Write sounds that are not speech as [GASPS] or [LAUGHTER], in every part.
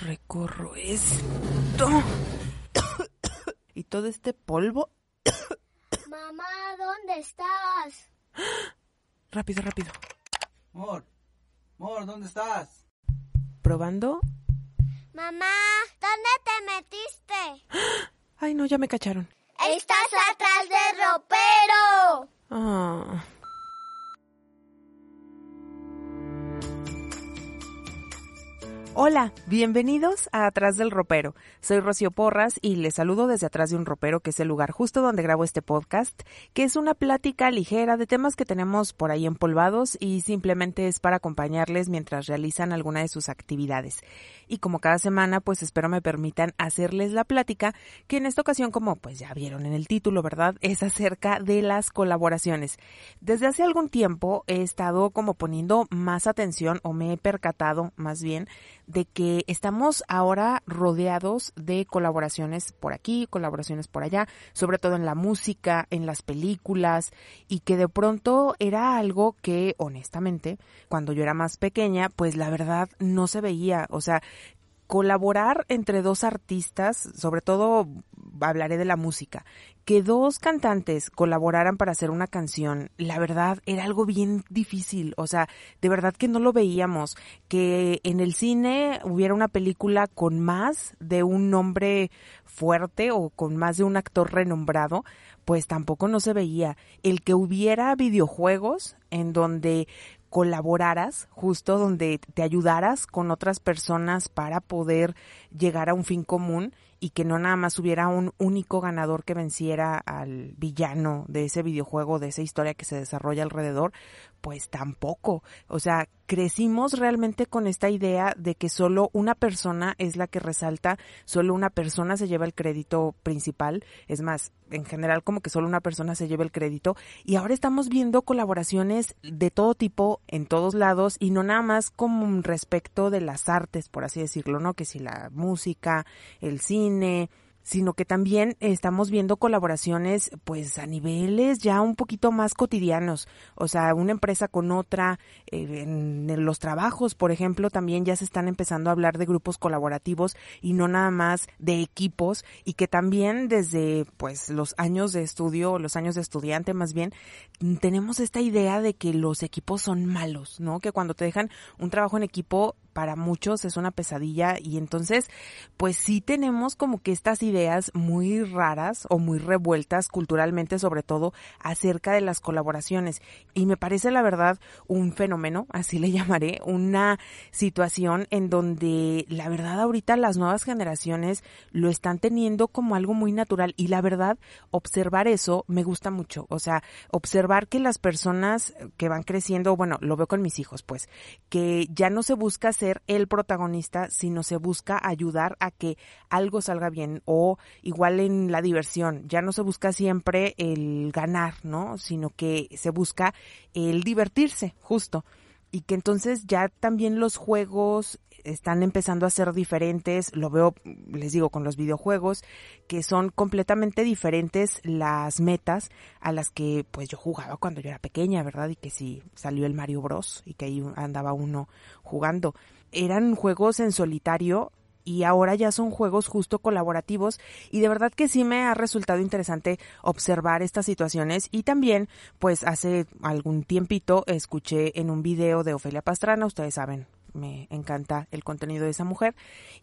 Recorro esto. [COUGHS] y todo este polvo. [COUGHS] Mamá, ¿dónde estás? [GASPS] Rápido, rápido. Mor, Mor, ¿dónde estás? Probando. Mamá, ¿dónde te metiste? [GASPS] Ay, no, ya me cacharon. Estás atrás del ropero. Ah. Hola, bienvenidos a Atrás del Ropero. Soy Rocío Porras y les saludo desde atrás de un ropero, que es el lugar justo donde grabo este podcast, que es una plática ligera de temas que tenemos por ahí empolvados y simplemente es para acompañarles mientras realizan alguna de sus actividades. Y como cada semana, pues espero me permitan hacerles la plática, que en esta ocasión, como pues ya vieron en el título, ¿verdad? [LAUGHS] Es acerca de las colaboraciones. Desde hace algún tiempo he estado como poniendo más atención o me he percatado más bien de que estamos ahora rodeados de colaboraciones por aquí, colaboraciones por allá, sobre todo en la música, en las películas, y que de pronto era algo que, honestamente, cuando yo era más pequeña, pues la verdad no se veía, o sea, colaborar entre dos artistas, sobre todo hablaré de la música, que dos cantantes colaboraran para hacer una canción, la verdad era algo bien difícil, o sea, de verdad que no lo veíamos, que en el cine hubiera una película con más de un nombre fuerte o con más de un actor renombrado, pues tampoco no se veía. El que hubiera videojuegos en donde colaboraras, justo donde te ayudaras con otras personas para poder llegar a un fin común y que no nada más hubiera un único ganador que venciera al villano de ese videojuego, de esa historia que se desarrolla alrededor, pues tampoco. O sea, crecimos realmente con esta idea de que solo una persona es la que resalta, solo una persona se lleva el crédito principal, es más, en general como que solo una persona se lleva el crédito y ahora estamos viendo colaboraciones de todo tipo en todos lados y no nada más como respecto de las artes, por así decirlo, ¿no? Que si la música, el cine, sino que también estamos viendo colaboraciones pues a niveles ya un poquito más cotidianos, o sea, una empresa con otra, eh, en, los trabajos, por ejemplo, también ya se están empezando a hablar de grupos colaborativos y no nada más de equipos y que también desde pues los años de estudio, los años de estudiante más bien, tenemos esta idea de que los equipos son malos, ¿no? Que cuando te dejan un trabajo en equipo para muchos es una pesadilla y entonces pues sí tenemos como que estas ideas muy raras o muy revueltas culturalmente sobre todo acerca de las colaboraciones. Y me parece la verdad un fenómeno, así le [LAUGHS] llamaré, una situación en donde la verdad ahorita las nuevas generaciones lo están teniendo como algo muy natural. Y la verdad observar eso me gusta mucho, o sea, observar que las personas que van creciendo, bueno, lo veo con mis hijos pues, que ya no se busca ser el protagonista, sino se busca ayudar a que algo salga bien o igual en la diversión, ya no se busca siempre el ganar, ¿no? Sino que se busca el divertirse, justo. Y que entonces ya también los juegos están empezando a ser diferentes, lo veo, les digo, con los videojuegos, que son completamente diferentes las metas a las que pues yo jugaba cuando yo era pequeña, ¿verdad? Y que si salió el Mario Bros y que ahí andaba uno jugando eran juegos en solitario y ahora ya son juegos justo colaborativos y de verdad que sí me ha resultado interesante observar estas situaciones y también pues hace algún tiempito escuché en un video de Ofelia Pastrana, ustedes saben, me encanta el contenido de esa mujer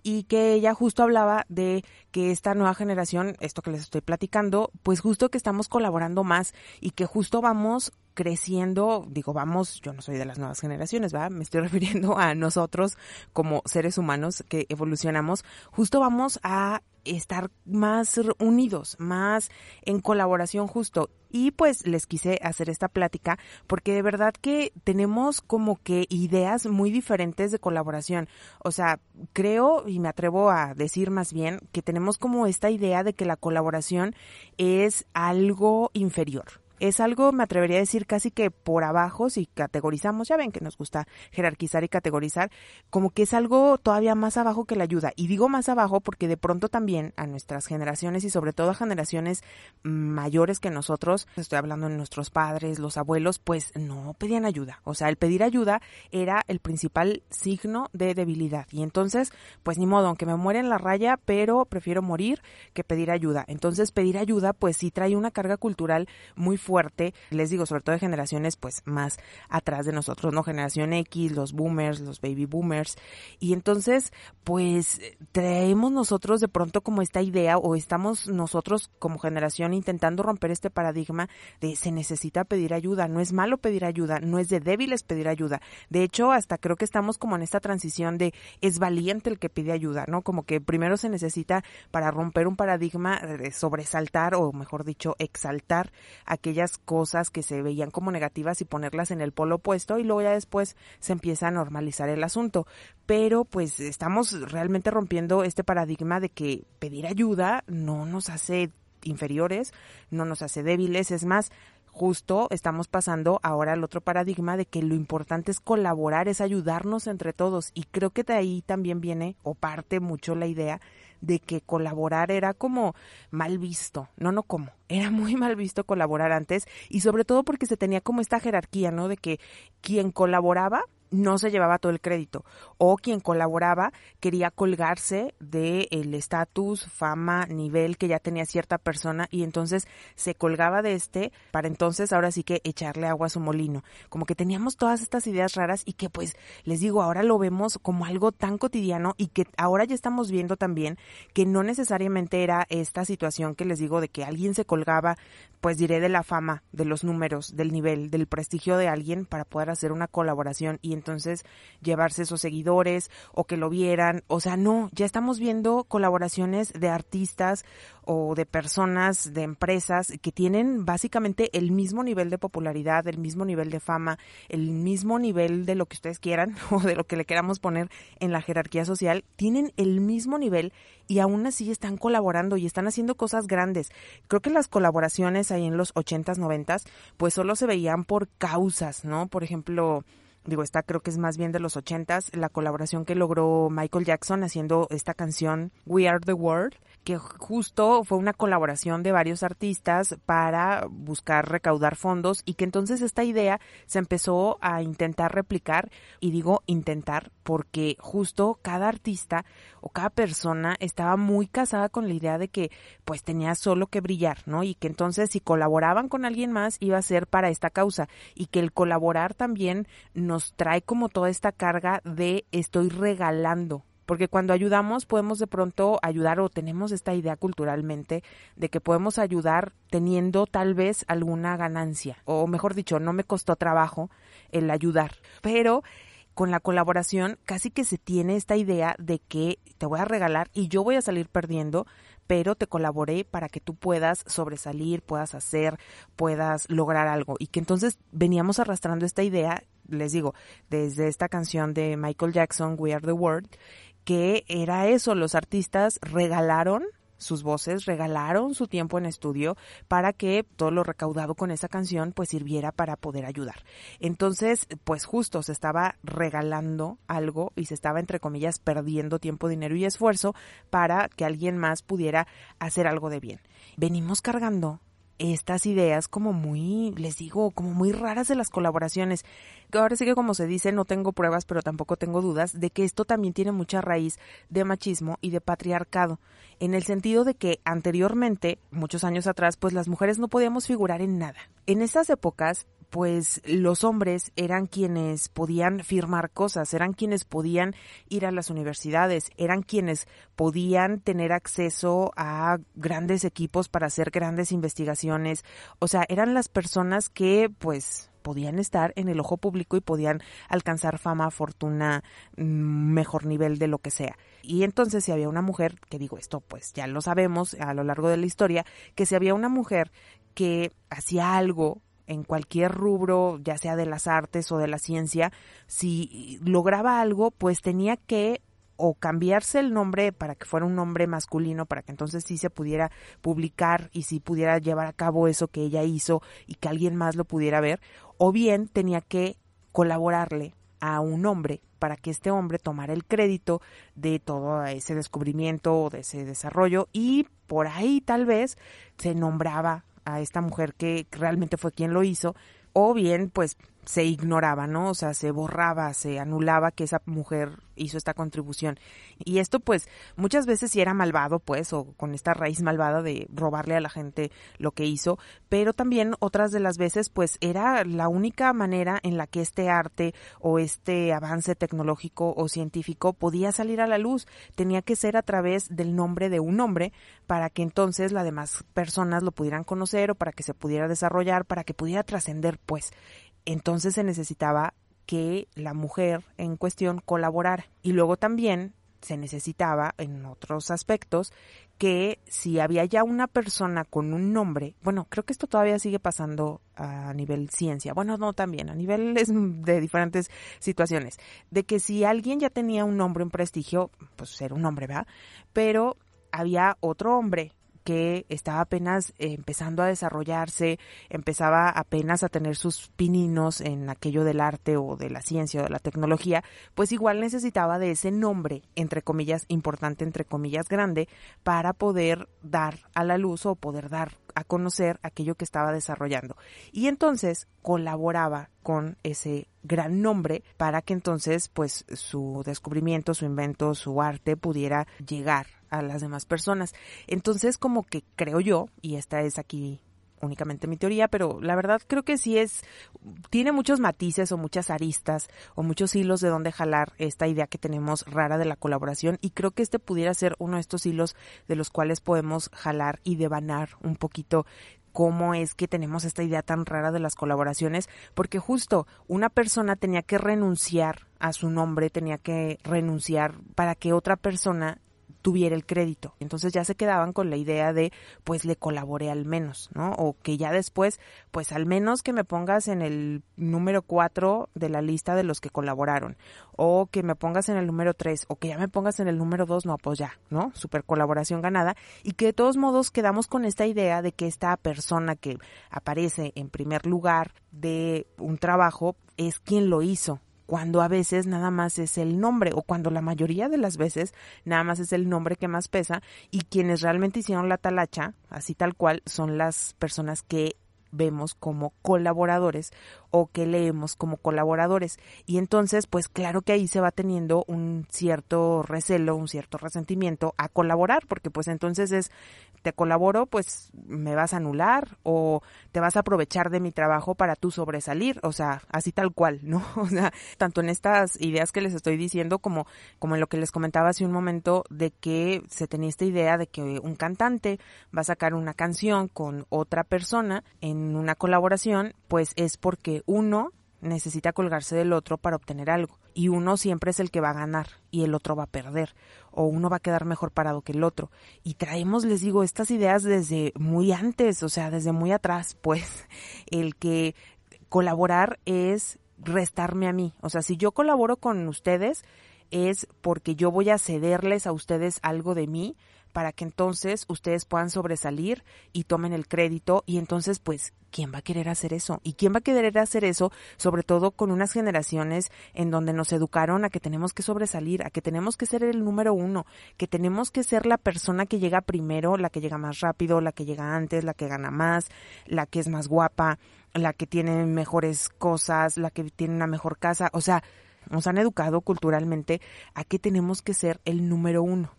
y que ella justo hablaba de que esta nueva generación, esto que les estoy platicando, pues justo que estamos colaborando más y que justo vamos creciendo, digo, vamos, yo no soy de las nuevas generaciones, ¿va? Me estoy [LAUGHS] refiriendo a nosotros como seres humanos que evolucionamos, justo vamos a estar más unidos, más en colaboración justo. Y pues les quise hacer esta plática porque de verdad que tenemos como que ideas muy diferentes de colaboración. O sea, creo y me atrevo a decir más bien que tenemos como esta idea de que la colaboración es algo inferior es algo, me atrevería a decir, casi que por abajo, si categorizamos, ya ven que nos gusta jerarquizar y categorizar, como que es algo todavía más abajo que la ayuda. Y digo más abajo porque de pronto también a nuestras generaciones y sobre todo a generaciones mayores que nosotros, estoy hablando de nuestros padres, los abuelos, pues no pedían ayuda. O sea, el pedir ayuda era el principal signo de debilidad. Y entonces, pues ni modo, aunque me muera en la raya, pero prefiero morir que pedir ayuda. Entonces, pedir ayuda, pues sí trae una carga cultural muy fuerte, les digo, sobre todo de generaciones pues más atrás de nosotros, ¿no? Generación X, los boomers, los baby boomers. Y entonces, pues traemos nosotros de pronto como esta idea o estamos nosotros como generación intentando romper este paradigma de se necesita pedir ayuda, no es malo pedir ayuda, no es de débiles pedir ayuda. De hecho, hasta creo que estamos como en esta transición de es valiente el que pide ayuda, ¿no? Como que primero se necesita para romper un paradigma de sobresaltar o mejor dicho, exaltar cosas que se veían como negativas y ponerlas en el polo opuesto y luego ya después se empieza a normalizar el asunto. Pero pues estamos realmente rompiendo este paradigma de que pedir ayuda no nos hace inferiores, no nos hace débiles, es más, justo estamos pasando ahora al otro paradigma de que lo importante es colaborar, es ayudarnos entre todos y creo que de ahí también viene o parte mucho la idea de que colaborar era como mal visto, no, no como, era muy [LAUGHS] mal visto colaborar antes y sobre todo porque se tenía como esta jerarquía, ¿no? De que quien colaboraba no se llevaba todo el crédito o quien colaboraba quería colgarse de el estatus, fama, nivel que ya tenía cierta persona y entonces se colgaba de este para entonces ahora sí que echarle agua a su molino. Como que teníamos todas estas ideas raras y que pues les digo, ahora lo vemos como algo tan cotidiano y que ahora ya estamos viendo también que no necesariamente era esta situación que les digo de que alguien se colgaba, pues diré de la fama, de los números, del nivel, del prestigio de alguien para poder hacer una colaboración y entonces llevarse esos seguidores o que lo vieran. O sea, no, ya estamos viendo colaboraciones de artistas o de personas, de empresas que tienen básicamente el mismo nivel de popularidad, el mismo nivel de fama, el mismo nivel de lo que ustedes quieran [LAUGHS] o de lo que le queramos poner en la jerarquía social, tienen el mismo nivel y aún así están colaborando y están haciendo cosas grandes. Creo que las colaboraciones ahí en los 80s, 90s, pues solo se veían por causas, ¿no? Por ejemplo, digo, esta creo que es más bien de los ochentas, la colaboración que logró Michael Jackson haciendo esta canción We Are the World, que justo fue una colaboración de varios artistas para buscar recaudar fondos y que entonces esta idea se empezó a intentar replicar y digo intentar porque justo cada artista o cada persona estaba muy casada con la idea de que pues tenía solo que brillar, ¿no? Y que entonces si colaboraban con alguien más iba a ser para esta causa y que el colaborar también nos trae como toda esta carga de estoy regalando porque cuando ayudamos podemos de pronto ayudar o tenemos esta idea culturalmente de que podemos ayudar teniendo tal vez alguna ganancia o mejor dicho, no me costó trabajo el ayudar, pero con la colaboración casi que se tiene esta idea de que te voy a regalar y yo voy a salir perdiendo, pero te colaboré para que tú puedas sobresalir, puedas hacer, puedas lograr algo. Y que entonces veníamos arrastrando esta idea, les digo, desde esta canción de Michael Jackson, We Are the World, que era eso, los artistas regalaron sus voces, regalaron su tiempo en estudio para que todo lo recaudado con esa canción pues sirviera para poder ayudar. Entonces, pues justo se estaba regalando algo y se estaba entre comillas perdiendo tiempo, dinero y esfuerzo para que alguien más pudiera hacer algo de bien. Venimos cargando estas ideas como muy, les digo, como muy raras de las colaboraciones. Ahora sí que como se dice, no tengo pruebas, pero tampoco tengo dudas de que esto también tiene mucha raíz de machismo y de patriarcado, en el sentido de que anteriormente, muchos años atrás, pues las mujeres no podíamos figurar en nada. En esas épocas, pues los hombres eran quienes podían firmar cosas, eran quienes podían ir a las universidades, eran quienes podían tener acceso a grandes equipos para hacer grandes investigaciones, o sea, eran las personas que pues podían estar en el ojo público y podían alcanzar fama, fortuna, mm, mejor nivel de lo que sea. Y entonces si había una mujer, que digo esto pues ya lo sabemos a lo largo de la historia, que si había una mujer que hacía algo en cualquier rubro, ya sea de las artes o de la ciencia, si lograba algo, pues tenía que o cambiarse el nombre para que fuera un nombre masculino, para que entonces sí se pudiera publicar y sí pudiera llevar a cabo eso que ella hizo y que alguien más lo pudiera ver, o bien tenía que colaborarle a un hombre para que este hombre tomara el crédito de todo ese descubrimiento o de ese desarrollo y por ahí tal vez se nombraba a esta mujer que realmente fue quien lo hizo, o bien pues se ignoraba, ¿no? O sea, se borraba, se anulaba que esa mujer hizo esta contribución. Y esto pues muchas veces sí era malvado, pues, o con esta raíz malvada de robarle a la gente lo que hizo, pero también otras de las veces pues era la única manera en la que este arte o este avance tecnológico o científico podía salir a la luz. Tenía que ser a través del nombre de un hombre para que entonces las demás personas lo pudieran conocer o para que se pudiera desarrollar, para que pudiera trascender, pues entonces se necesitaba que la mujer en cuestión colaborara. Y luego también se necesitaba en otros aspectos que si había ya una persona con un nombre, bueno, creo que esto todavía sigue pasando a nivel ciencia, bueno, no también, a niveles [LAUGHS] de diferentes situaciones, de que si alguien ya tenía un nombre, un prestigio, pues era un hombre, ¿verdad? Pero había otro hombre que estaba apenas empezando a desarrollarse, empezaba apenas a tener sus pininos en aquello del arte o de la ciencia o de la tecnología, pues igual necesitaba de ese nombre, entre comillas, importante, entre comillas, grande, para poder dar a la luz o poder dar a conocer aquello que estaba desarrollando. Y entonces colaboraba con ese gran nombre para que entonces pues su descubrimiento, su invento, su arte pudiera llegar a las demás personas. Entonces, como que creo yo, y esta es aquí únicamente mi teoría, pero la verdad creo que sí es, tiene muchos matices o muchas aristas o muchos hilos de donde jalar esta idea que tenemos rara de la colaboración y creo que este pudiera ser uno de estos hilos de los cuales podemos jalar y devanar un poquito cómo es que tenemos esta idea tan rara de las colaboraciones, porque justo una persona tenía que renunciar a su nombre, tenía que renunciar para que otra persona tuviera el crédito. Entonces ya se quedaban con la idea de, pues le colaboré al menos, ¿no? O que ya después, pues al menos que me pongas en el número cuatro de la lista de los que colaboraron. O que me pongas en el número tres. O que ya me pongas en el número dos. No, pues ya, ¿no? Super colaboración ganada. Y que de todos modos quedamos con esta idea de que esta persona que aparece en primer lugar de un trabajo es quien lo hizo, cuando a veces nada más es el nombre o cuando la mayoría de las veces nada más es el nombre que más pesa y quienes realmente hicieron la talacha, así tal cual, son las personas que vemos como colaboradores o que leemos como colaboradores. Y entonces, pues claro que ahí se va teniendo un cierto recelo, un cierto resentimiento a colaborar, porque pues entonces es, te colaboro, pues me vas a anular o te vas a aprovechar de mi trabajo para tú sobresalir, o sea, así tal cual, ¿no? [LAUGHS] O sea, tanto en estas ideas que les estoy diciendo como, como en lo que les comentaba hace un momento de que se tenía esta idea de que un cantante va a sacar una canción con otra persona en una colaboración, pues es porque uno necesita colgarse del otro para obtener algo y uno siempre es el que va a ganar y el otro va a perder o uno va a quedar mejor parado que el otro. Y traemos les digo estas ideas desde muy antes o sea desde muy atrás [LAUGHS] pues el que colaborar es restarme a mí. O sea si yo colaboro con ustedes es porque yo voy a cederles a ustedes algo de mí para que entonces ustedes puedan sobresalir y tomen el crédito y entonces pues ¿quién va a querer hacer eso? ¿Y quién va a querer hacer eso sobre todo con unas generaciones en donde nos educaron a que tenemos que sobresalir, a que tenemos que ser el número uno, que tenemos que ser la persona que llega primero, la que llega más rápido, la que llega antes, la que gana más, la que es más guapa, la que tiene mejores cosas, la que tiene una mejor casa, o sea, nos han educado culturalmente a que tenemos que ser el número uno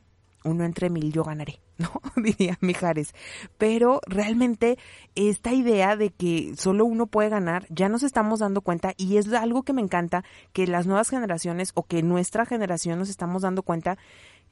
uno entre mil yo ganaré, [LAUGHS] ¿no? [LAUGHS] Diría Mijares. Pero realmente esta idea de que solo uno puede ganar, ya nos estamos dando cuenta y es algo que me encanta, que las nuevas generaciones o que nuestra generación nos estamos dando cuenta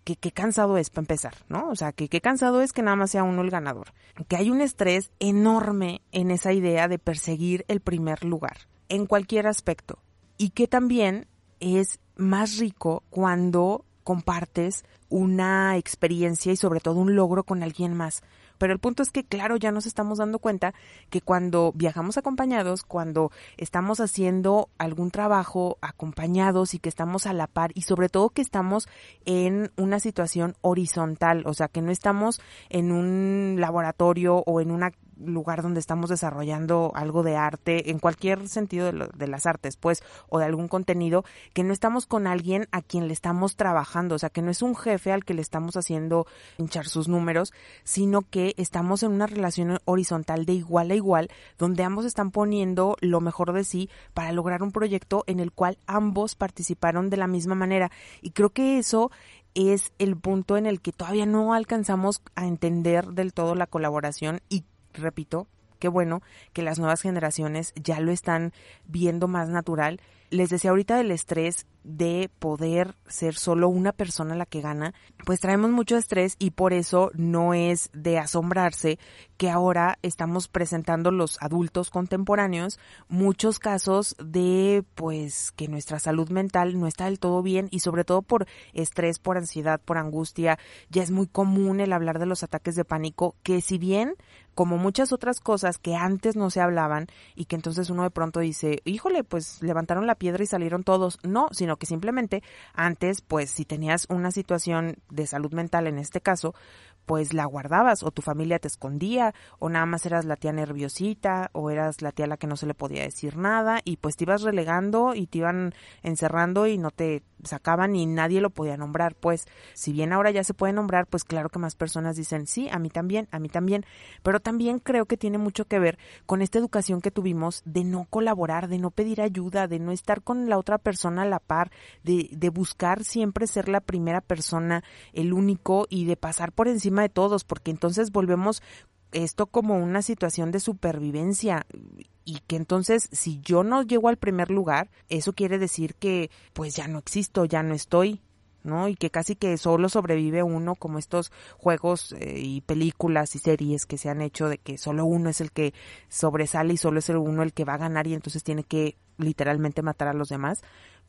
que qué cansado es para empezar, ¿no? O sea, que qué cansado es que nada más sea uno el ganador. Que hay un estrés enorme en esa idea de perseguir el primer lugar, en cualquier aspecto. Y que también es más rico cuando compartes una experiencia y sobre todo un logro con alguien más. Pero el punto es que, claro, ya nos estamos dando cuenta que cuando viajamos acompañados, cuando estamos haciendo algún trabajo acompañados y que estamos a la par y sobre todo que estamos en una situación horizontal, o sea, que no estamos en un laboratorio o en una lugar donde estamos desarrollando algo de arte, en cualquier sentido de, de, las artes, pues, o de algún contenido, que no estamos con alguien a quien le estamos trabajando, o sea, que no es un jefe al que le estamos haciendo hinchar sus números, sino que estamos en una relación horizontal de igual a igual, donde ambos están poniendo lo mejor de sí para lograr un proyecto en el cual ambos participaron de la misma manera. Y creo que eso es el punto en el que todavía no alcanzamos a entender del todo la colaboración y repito, qué bueno que las nuevas generaciones ya lo están viendo más natural. Les decía ahorita del estrés de poder ser solo una persona la que gana, pues traemos mucho estrés y por eso no es de asombrarse que ahora estamos presentando los adultos contemporáneos muchos casos de pues que nuestra salud mental no está del todo bien y sobre todo por estrés, por ansiedad, por angustia. Ya es muy común el hablar de los ataques de pánico que si bien como muchas otras cosas que antes no se hablaban y que entonces uno de pronto dice, híjole, pues levantaron la piedra y salieron todos. No, sino que simplemente antes, pues si tenías una situación de salud mental en este caso, pues la guardabas o tu familia te escondía o nada más eras la tía nerviosita o eras la tía a la que no se le podía decir nada y pues te ibas relegando y te iban encerrando y no te sacaban y nadie lo podía nombrar. Pues si bien ahora ya se puede nombrar, pues claro que más personas dicen sí, a mí también, a mí también, pero también creo que tiene mucho que ver con esta educación que tuvimos de no colaborar, de no pedir ayuda, de no estar con la otra persona a la par, de, de buscar siempre ser la primera persona, el único y de pasar por encima de todos, porque entonces volvemos esto como una situación de supervivencia y que entonces si yo no llego al primer lugar, eso quiere decir que pues ya no existo, ya no estoy, ¿no? Y que casi que solo sobrevive uno como estos juegos eh, y películas y series que se han hecho de que solo uno es el que sobresale y solo es el uno el que va a ganar y entonces tiene que literalmente matar a los demás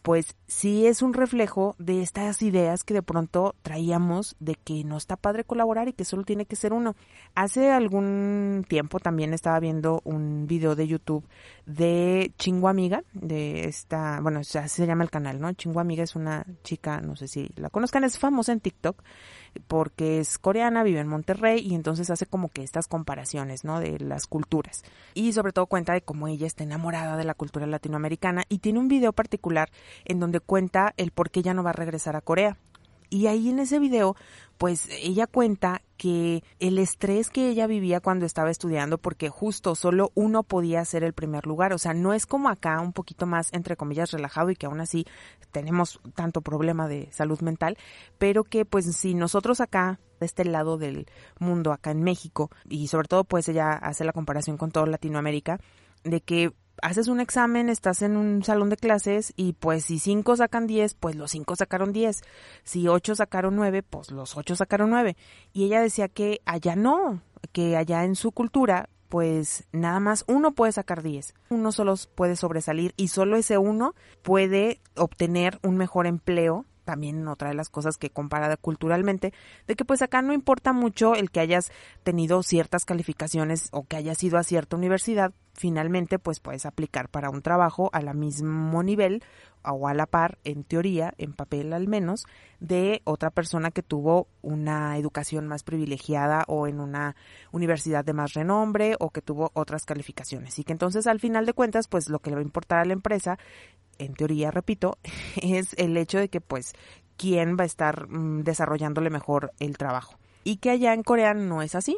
pues sí es un reflejo de estas ideas que de pronto traíamos de que no está padre colaborar y que solo tiene que ser uno. Hace algún tiempo también estaba viendo un video de YouTube de Chingo Amiga, de esta, bueno, así se llama el canal, ¿no? Chingo Amiga es una chica, no sé si la conozcan, es famosa en TikTok porque es coreana, vive en Monterrey y entonces hace como que estas comparaciones, ¿no? De las culturas. Y sobre todo cuenta de cómo ella está enamorada de la cultura latinoamericana y tiene un video particular en donde cuenta el por qué ella no va a regresar a Corea. Y ahí en ese video, pues ella cuenta que el estrés que ella vivía cuando estaba estudiando, porque justo solo uno podía ser el primer lugar, o sea, no es como acá un poquito más, entre comillas, relajado y que aún así tenemos tanto problema de salud mental, pero que pues si nosotros acá, de este lado del mundo, acá en México, y sobre todo pues ella hace la comparación con toda Latinoamérica, de que haces un examen, estás en un salón de clases y pues si cinco sacan diez, pues los cinco sacaron diez. Si ocho sacaron nueve, pues los ocho sacaron nueve. Y ella decía que allá no, que allá en su cultura pues nada más uno puede sacar diez. Uno solo puede sobresalir y solo ese uno puede obtener un mejor empleo también otra de las cosas que compara culturalmente, de que pues acá no importa mucho el que hayas tenido ciertas calificaciones o que hayas ido a cierta universidad, finalmente pues puedes aplicar para un trabajo a la mismo nivel o a la par, en teoría, en papel al menos, de otra persona que tuvo una educación más privilegiada o en una universidad de más renombre o que tuvo otras calificaciones. Y que entonces al final de cuentas, pues lo que le va a importar a la empresa en teoría, repito, [LAUGHS] es el hecho de que pues quién va a estar mm, desarrollándole mejor el trabajo. Y que allá en Corea no es así,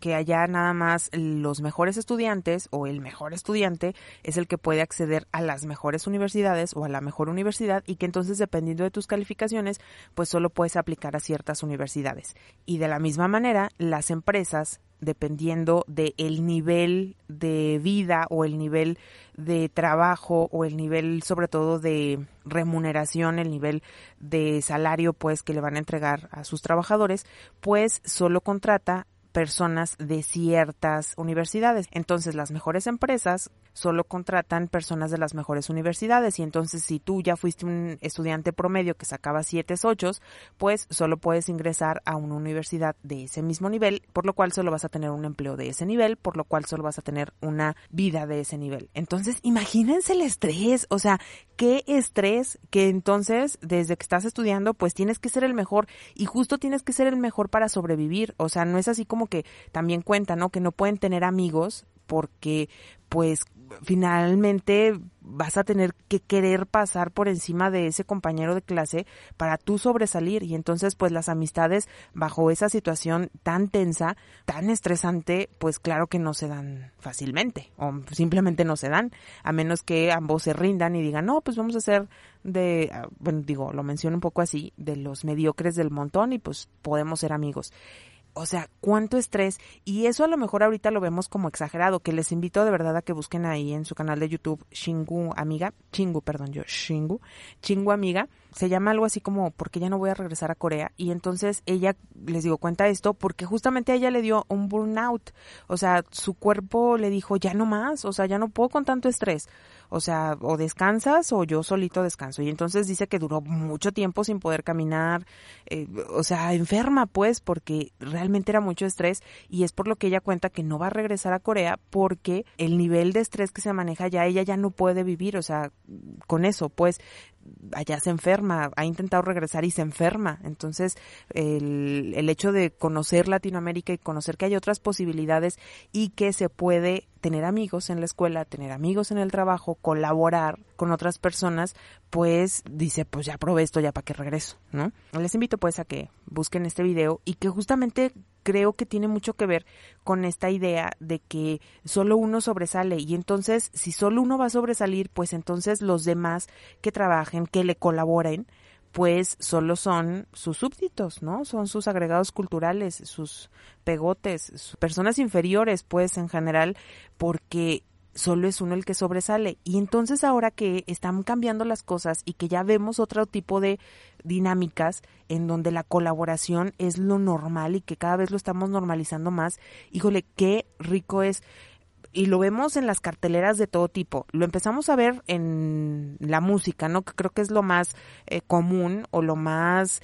que allá nada más los mejores estudiantes o el mejor estudiante es el que puede acceder a las mejores universidades o a la mejor universidad y que entonces dependiendo de tus calificaciones pues solo puedes aplicar a ciertas universidades. Y de la misma manera las empresas dependiendo del el nivel de vida o el nivel de trabajo o el nivel sobre todo de remuneración, el nivel de salario pues que le van a entregar a sus trabajadores, pues solo contrata personas de ciertas universidades. Entonces, las mejores empresas solo contratan personas de las mejores universidades y entonces si tú ya fuiste un estudiante promedio que sacaba 7 8, pues solo puedes ingresar a una universidad de ese mismo nivel, por lo cual solo vas a tener un empleo de ese nivel, por lo cual solo vas a tener una vida de ese nivel. Entonces, imagínense el estrés, o sea, qué estrés que entonces desde que estás estudiando, pues tienes que ser el mejor y justo tienes que ser el mejor para sobrevivir, o sea, no es así como que también cuenta, ¿no? Que no pueden tener amigos porque pues finalmente vas a tener que querer pasar por encima de ese compañero de clase para tú sobresalir y entonces pues las amistades bajo esa situación tan tensa, tan estresante, pues claro que no se dan fácilmente o simplemente no se dan, a menos que ambos se rindan y digan, no, pues vamos a ser de, ah, bueno, digo, lo menciono un poco así, de los mediocres del montón y pues podemos ser amigos. O sea, cuánto estrés. Y eso a lo mejor ahorita lo vemos como exagerado, que les invito de verdad a que busquen ahí en su canal de YouTube Shingu Amiga, Chingu, perdón, yo, Shingu, Chingu Amiga. Se llama algo así como porque ya no voy a regresar a Corea. Y entonces ella, les digo, cuenta esto porque justamente a ella le dio un burnout. O sea, su cuerpo le dijo, ya no más, o sea, ya no puedo con tanto estrés o sea, o descansas o yo solito descanso. Y entonces dice que duró mucho tiempo sin poder caminar, eh, o sea, enferma pues, porque realmente era mucho estrés y es por lo que ella cuenta que no va a regresar a Corea porque el nivel de estrés que se maneja ya, ella ya no puede vivir, o sea, con eso, pues allá se enferma, ha intentado regresar y se enferma. Entonces, el, el hecho de conocer Latinoamérica y conocer que hay otras posibilidades y que se puede tener amigos en la escuela, tener amigos en el trabajo, colaborar con otras personas, pues dice, pues ya probé esto, ya para que regreso, ¿no? Les invito pues a que busquen este video y que justamente creo que tiene mucho que ver con esta idea de que solo uno sobresale y entonces si solo uno va a sobresalir, pues entonces los demás que trabajen, que le colaboren, pues solo son sus súbditos, ¿no? Son sus agregados culturales, sus pegotes, sus personas inferiores, pues en general, porque solo es uno el que sobresale. Y entonces ahora que están cambiando las cosas y que ya vemos otro tipo de dinámicas en donde la colaboración es lo normal y que cada vez lo estamos normalizando más, híjole, qué rico es y lo vemos en las carteleras de todo tipo. Lo empezamos a ver en la música, ¿no? Que creo que es lo más eh, común o lo más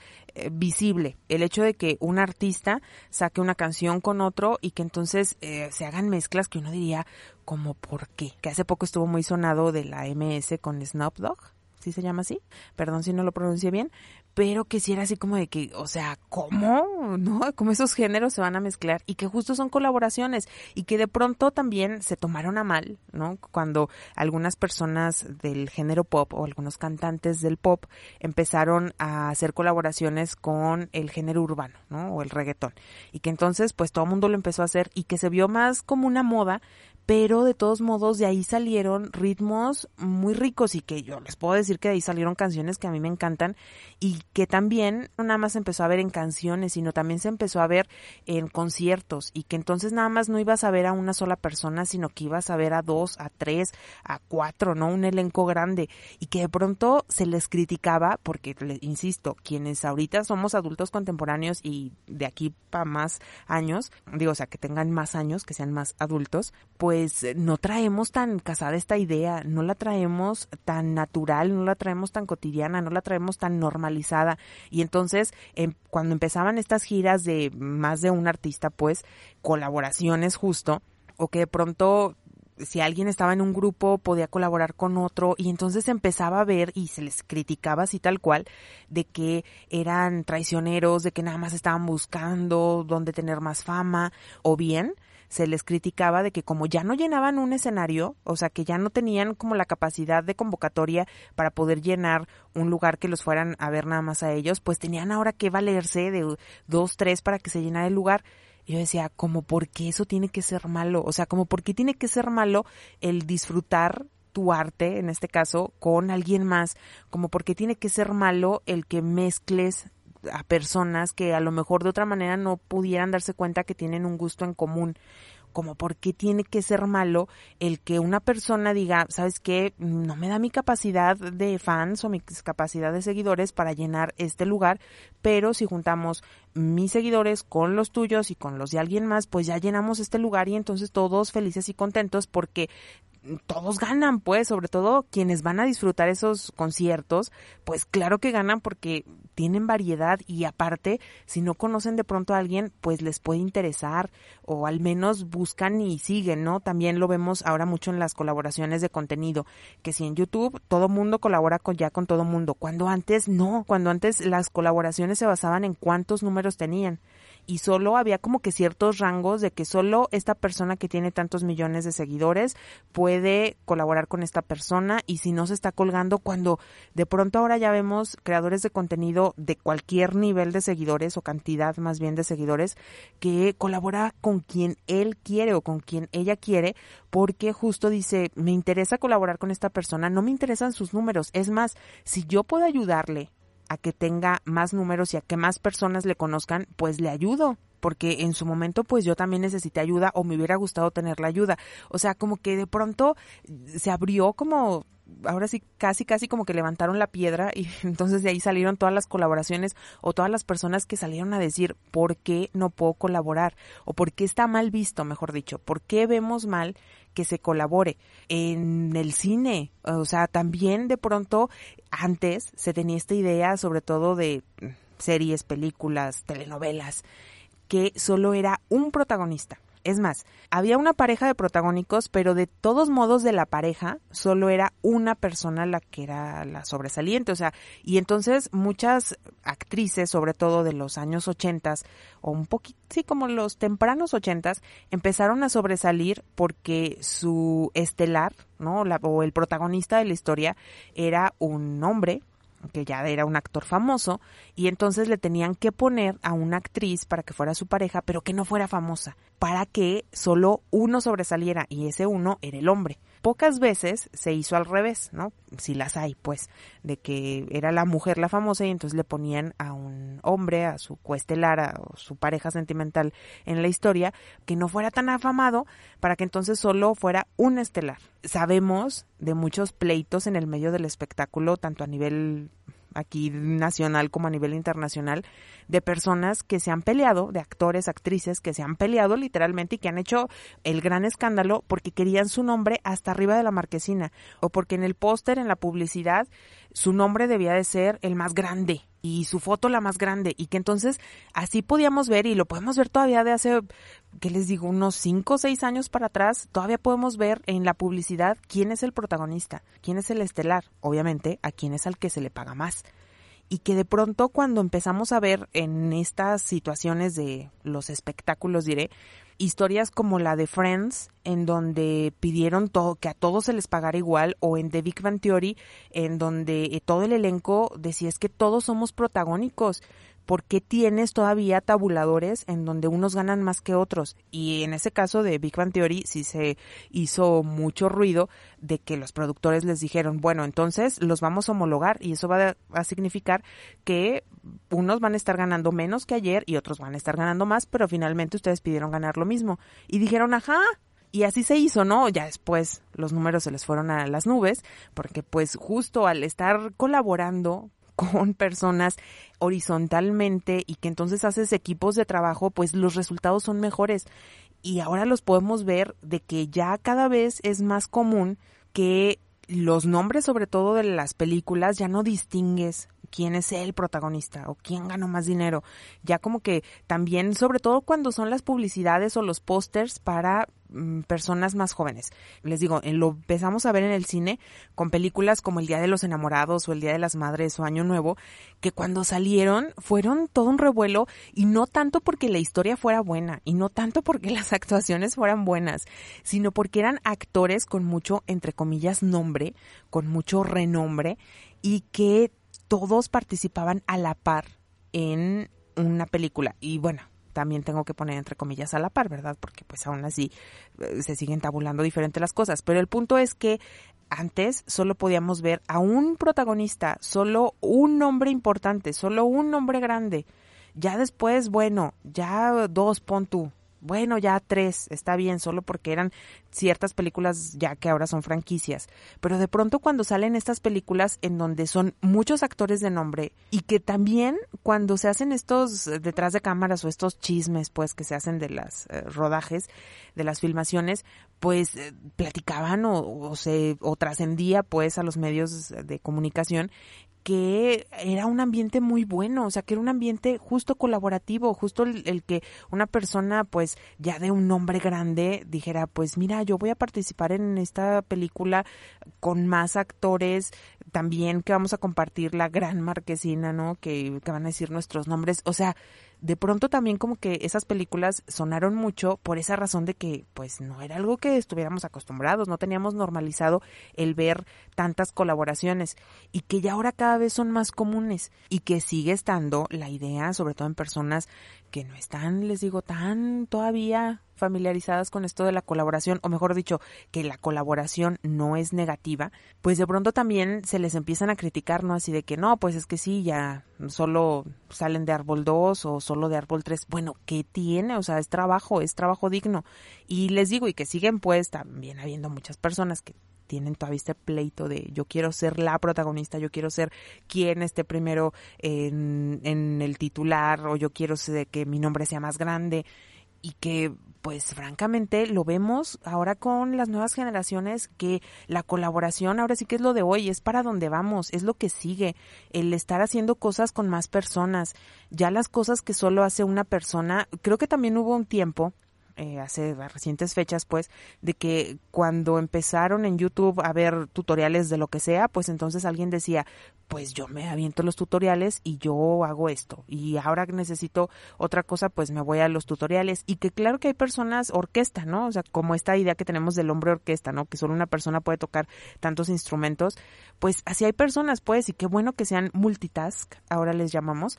visible. El hecho de que un artista saque una canción con otro y que entonces eh, se hagan mezclas que uno diría, como por qué? Que hace poco estuvo muy sonado de la MS con Snoop Dogg. ¿Sí se llama así? Perdón si no lo pronuncié bien, pero que si era así como de que, o sea, ¿cómo? ¿No? Como esos géneros se van a mezclar y que justo son colaboraciones y que de pronto también se tomaron a mal, ¿no? Cuando algunas personas del género pop o algunos cantantes del pop empezaron a hacer colaboraciones con el género urbano, ¿no? O el reggaetón. Y que entonces, pues todo el mundo lo empezó a hacer y que se vio más como una moda, pero de todos modos de ahí salieron ritmos muy ricos y que yo les puedo decir que de ahí salieron canciones que a mí me encantan y que también no nada más se empezó a ver en canciones, sino también se empezó a ver en conciertos y que entonces nada más no ibas a ver a una sola persona, sino que ibas a ver a dos, a tres, a cuatro, ¿no? Un elenco grande y que de pronto se les criticaba porque, insisto, quienes ahorita somos adultos contemporáneos y de aquí para más años, digo, o sea, que tengan más años, que sean más adultos, pues pues no traemos tan casada esta idea, no la traemos tan natural, no la traemos tan cotidiana, no la traemos tan normalizada. Y entonces, em, cuando empezaban estas giras de más de un artista, pues colaboraciones justo, o que de pronto si alguien estaba en un grupo podía colaborar con otro y entonces empezaba a ver y se les criticaba así tal cual de que eran traicioneros, de que nada más estaban buscando dónde tener más fama o bien se les criticaba de que como ya no llenaban un escenario, o sea, que ya no tenían como la capacidad de convocatoria para poder llenar un lugar que los fueran a ver nada más a ellos, pues tenían ahora que valerse de dos, tres para que se llenara el lugar. Y yo decía, como por qué eso tiene que ser malo? O sea, como por qué tiene que ser malo el disfrutar tu arte, en este caso, con alguien más, como por qué tiene que ser malo el que mezcles a personas que a lo mejor de otra manera no pudieran darse cuenta que tienen un gusto en común como por qué tiene que ser malo el que una persona diga, ¿sabes qué? No me da mi capacidad de fans o mi capacidad de seguidores para llenar este lugar, pero si juntamos mis seguidores con los tuyos y con los de alguien más, pues ya llenamos este lugar y entonces todos felices y contentos porque todos ganan, pues, sobre todo quienes van a disfrutar esos conciertos, pues claro que ganan porque tienen variedad y aparte, si no conocen de pronto a alguien, pues les puede interesar o al menos buscan y siguen, ¿no? También lo vemos ahora mucho en las colaboraciones de contenido, que si en YouTube todo mundo colabora con ya con todo mundo, cuando antes no, cuando antes las colaboraciones se basaban en cuántos números tenían y solo había como que ciertos rangos de que solo esta persona que tiene tantos millones de seguidores puede colaborar con esta persona y si no se está colgando cuando de pronto ahora ya vemos creadores de contenido de cualquier nivel de seguidores o cantidad más bien de seguidores que colabora con quien él quiere o con quien ella quiere porque justo dice me interesa colaborar con esta persona, no me interesan sus números, es más, si yo puedo ayudarle a que tenga más números y a que más personas le conozcan, pues le ayudo porque en su momento pues yo también necesité ayuda o me hubiera gustado tener la ayuda. O sea, como que de pronto se abrió como ahora sí casi casi como que levantaron la piedra y [LAUGHS] entonces de ahí salieron todas las colaboraciones o todas las personas que salieron a decir por qué no puedo colaborar o por qué está mal visto, mejor dicho, por qué vemos mal que se colabore en el cine, o sea, también de pronto antes se tenía esta idea sobre todo de series, películas, telenovelas que solo era un protagonista. Es más, había una pareja de protagónicos, pero de todos modos de la pareja solo era una persona la que era la sobresaliente. O sea, y entonces muchas actrices, sobre todo de los años ochentas, o un poquito, sí, como los tempranos ochentas, empezaron a sobresalir porque su estelar, ¿no? o el protagonista de la historia era un hombre que ya era un actor famoso, y entonces le tenían que poner a una actriz para que fuera su pareja, pero que no fuera famosa, para que solo uno sobresaliera, y ese uno era el hombre pocas veces se hizo al revés, ¿no? Si las hay, pues, de que era la mujer la famosa y entonces le ponían a un hombre, a su coestelar, a su pareja sentimental en la historia, que no fuera tan afamado para que entonces solo fuera un estelar. Sabemos de muchos pleitos en el medio del espectáculo, tanto a nivel aquí nacional como a nivel internacional, de personas que se han peleado, de actores, actrices que se han peleado literalmente y que han hecho el gran escándalo porque querían su nombre hasta arriba de la marquesina o porque en el póster, en la publicidad, su nombre debía de ser el más grande y su foto la más grande y que entonces así podíamos ver y lo podemos ver todavía de hace, ¿qué les digo? Unos cinco o seis años para atrás, todavía podemos ver en la publicidad quién es el protagonista, quién es el estelar, obviamente a quién es al que se le paga más y que de pronto cuando empezamos a ver en estas situaciones de los espectáculos, diré, historias como la de Friends, en donde pidieron todo, que a todos se les pagara igual, o en The Big Bang Theory, en donde eh, todo el elenco decía es que todos somos protagónicos, ¿por qué tienes todavía tabuladores en donde unos ganan más que otros? Y en ese caso de Big Bang Theory sí se hizo mucho ruido de que los productores les dijeron, bueno, entonces los vamos a homologar y eso va a significar que unos van a estar ganando menos que ayer y otros van a estar ganando más, pero finalmente ustedes pidieron ganar lo mismo. Y dijeron, ajá, y así se hizo, ¿no? Ya después los números se les fueron a las nubes, porque pues justo al estar colaborando con personas horizontalmente y que entonces haces equipos de trabajo, pues los resultados son mejores. Y ahora los podemos ver de que ya cada vez es más común que los nombres, sobre todo de las películas, ya no distingues quién es el protagonista o quién ganó más dinero. Ya como que también, sobre todo cuando son las publicidades o los pósters para personas más jóvenes. Les digo, lo empezamos a ver en el cine con películas como El Día de los Enamorados o El Día de las Madres o Año Nuevo, que cuando salieron fueron todo un revuelo y no tanto porque la historia fuera buena y no tanto porque [LAUGHS] las actuaciones fueran buenas, sino porque eran actores con mucho, entre comillas, nombre, con mucho renombre y que todos participaban a la par en una película. Y bueno, también tengo que poner entre comillas a la par, ¿verdad? Porque pues aún así eh, se siguen tabulando diferente las cosas. Pero el punto es que antes solo podíamos ver a un protagonista, solo un nombre importante, solo un nombre grande. Ya después, bueno, ya dos pon tú, bueno, ya tres, está bien, solo porque eran ciertas películas ya que ahora son franquicias. Pero de pronto cuando salen estas películas en donde son muchos actores de nombre y que también cuando se hacen estos eh, detrás de cámaras o estos chismes pues que se hacen de las eh, rodajes, de las filmaciones, pues eh, platicaban o, o se o trascendía pues a los medios de comunicación que era un ambiente muy bueno, o sea, que era un ambiente justo colaborativo, justo el, que una persona, pues, ya de un nombre grande dijera, pues, mira, yo voy a participar en esta película con más actores, también que vamos a compartir la gran marquesina, ¿no? Que, que van a decir nuestros nombres, o sea, de pronto también como que esas películas sonaron mucho por esa razón de que pues no era algo que estuviéramos acostumbrados, no teníamos normalizado el ver tantas colaboraciones y que ya ahora cada vez son más comunes y que sigue estando la idea, sobre todo en personas que no están, les digo, tan todavía familiarizadas con esto de la colaboración, o mejor dicho, que la colaboración no es negativa, pues de pronto también se les empiezan a criticar, ¿no? Así de que no, pues es que sí, ya solo salen de árbol 2 o solo de árbol 3. Bueno, ¿qué tiene? O sea, es trabajo, es trabajo digno. Y les digo, y que siguen pues también habiendo muchas personas que tienen todavía este pleito de yo quiero ser la protagonista, yo quiero ser quien esté primero en, el titular o yo quiero ser, que mi nombre sea más grande y que pues francamente lo vemos ahora con las nuevas generaciones que la colaboración ahora sí que es lo de hoy, es para donde vamos, es lo que sigue, el estar haciendo cosas con más personas, ya las cosas que solo hace una persona, creo que también hubo un tiempo eh, hace recientes fechas, pues, de que cuando empezaron en YouTube a ver tutoriales de lo que sea, pues entonces alguien decía, pues yo me aviento los tutoriales y yo hago esto. Y ahora que necesito otra cosa, pues me voy a los tutoriales. Y que claro que hay personas orquesta, ¿no? O sea, como esta idea que tenemos del hombre orquesta, ¿no? Que solo una persona puede tocar tantos instrumentos. Pues así hay personas, pues, y qué bueno que sean multitask, ahora les llamamos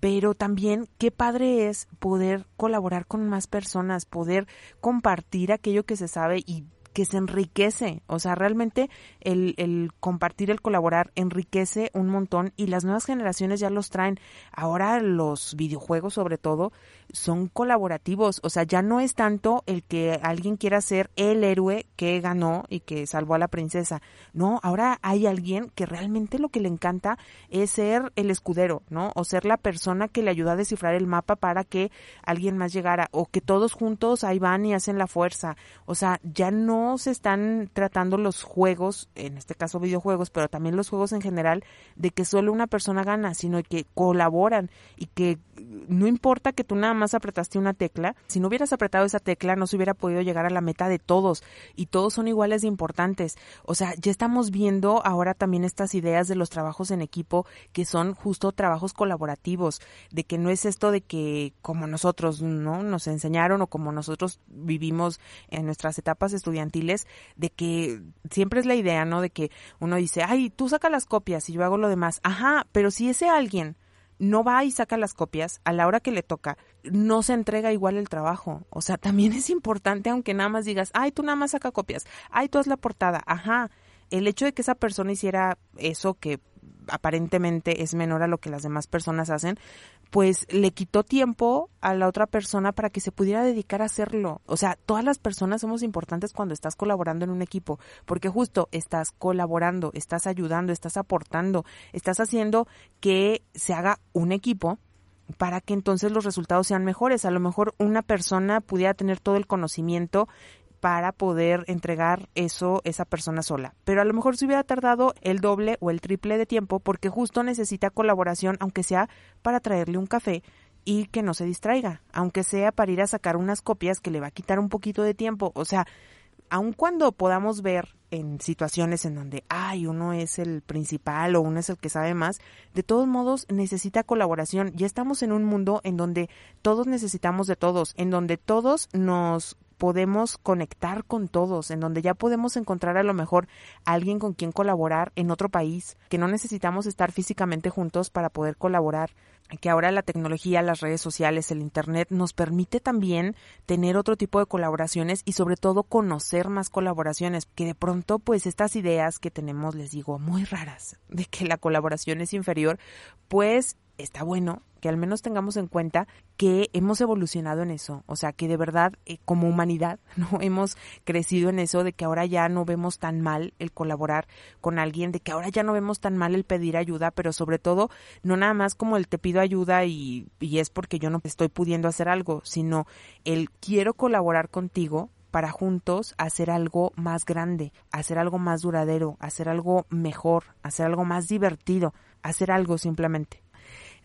pero también qué padre es poder colaborar con más personas, poder compartir aquello que se sabe y que se enriquece. O sea, realmente el, el, compartir, el colaborar enriquece un montón y las nuevas generaciones ya los traen. Ahora los videojuegos sobre todo son colaborativos. O sea, ya no es tanto el que alguien quiera ser el héroe que ganó y que salvó a la princesa. No, ahora hay alguien que realmente lo que le encanta es ser el escudero, ¿no? O ser la persona que le ayuda a descifrar el mapa para que alguien más llegara. O que todos juntos ahí van y hacen la fuerza. O sea, ya no se están tratando los juegos, en este caso videojuegos, pero también los juegos en general, de que solo una persona gana, sino que colaboran y que no importa que tú nada más apretaste una tecla, si no hubieras apretado esa tecla no se hubiera podido llegar a la meta de todos y todos son iguales de importantes. O sea, ya estamos viendo ahora también estas ideas de los trabajos en equipo que son justo trabajos colaborativos, de que no es esto de que como nosotros no nos enseñaron o como nosotros vivimos en nuestras etapas estudiantiles, de que siempre es la idea, ¿no? De que uno dice, ay, tú saca las copias y yo hago lo demás. Ajá, pero si ese alguien no va y saca las copias a la hora que le toca, no se entrega igual el trabajo. O sea, [LAUGHS] también es importante, aunque nada más digas, ay, tú nada más saca copias, ay, tú haz la portada, ajá. El hecho de que esa persona hiciera eso que aparentemente es menor a lo que las demás personas hacen, pues le quitó tiempo a la otra persona para que se pudiera dedicar a hacerlo. O sea, todas las personas somos importantes cuando estás colaborando en un equipo, porque justo estás colaborando, estás ayudando, estás aportando, estás haciendo que se haga un equipo para que entonces los resultados sean mejores. A lo mejor una persona pudiera tener todo el conocimiento para poder entregar eso esa persona sola. Pero a lo mejor se hubiera tardado el doble o el triple de tiempo porque justo necesita colaboración, aunque sea para traerle un café y que no se distraiga, aunque sea para ir a sacar unas copias que le va a quitar un poquito de tiempo. O sea, aun cuando podamos ver en situaciones en donde, ay, uno es el principal o uno es el que sabe más, de todos modos necesita colaboración. Ya estamos en un mundo en donde todos necesitamos de todos, en donde todos nos podemos conectar con todos, en donde ya podemos encontrar a lo mejor alguien con quien colaborar en otro país, que no necesitamos estar físicamente juntos para poder colaborar, que ahora la tecnología, las redes sociales, el Internet nos permite también tener otro tipo de colaboraciones y sobre todo conocer más colaboraciones, que de pronto pues estas ideas que tenemos, les digo, muy raras, de que la colaboración es inferior, pues está bueno que al menos tengamos en cuenta que hemos evolucionado en eso, o sea, que de verdad eh, como humanidad [LAUGHS] no hemos crecido en eso de que ahora ya no vemos tan mal el colaborar con alguien, de que ahora ya no vemos tan mal el pedir ayuda, pero sobre todo no nada más como el te pido ayuda y, y es porque yo no estoy pudiendo hacer algo, sino el quiero colaborar contigo para juntos hacer algo más grande, hacer algo más duradero, hacer algo mejor, hacer algo más divertido, hacer algo simplemente.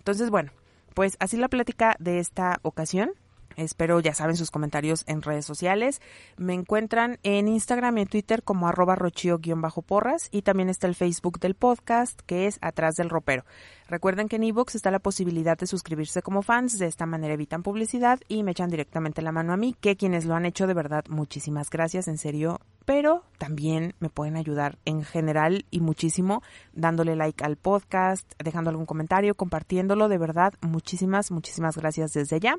Entonces, bueno, pues así la plática de esta ocasión. Espero ya saben sus comentarios en redes sociales. Me encuentran en Instagram y en Twitter como arroba rochio-porras y también está el Facebook del podcast que es Atrás del Ropero. Recuerden que en iVoox está la posibilidad de suscribirse como fans, de esta manera evitan publicidad y me echan directamente la mano a mí, que quienes lo han hecho de verdad muchísimas gracias, en serio, pero también me pueden ayudar en general y muchísimo dándole like al podcast, dejando algún comentario, compartiéndolo, de verdad, muchísimas, muchísimas gracias desde ya.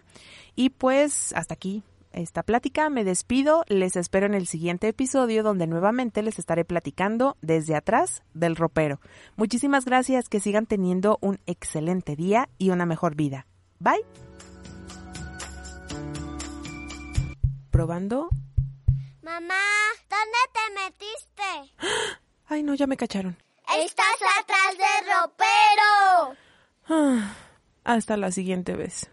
Y pues hasta aquí esta plática, me despido, les espero en el siguiente episodio donde nuevamente les estaré platicando desde atrás del ropero. Muchísimas gracias, que sigan teniendo un excelente día y una mejor vida. Bye. Probando. Mamá, ¿dónde te metiste? [GASPS] Ay, no, ya me cacharon. Estás atrás del ropero. Hasta la siguiente vez.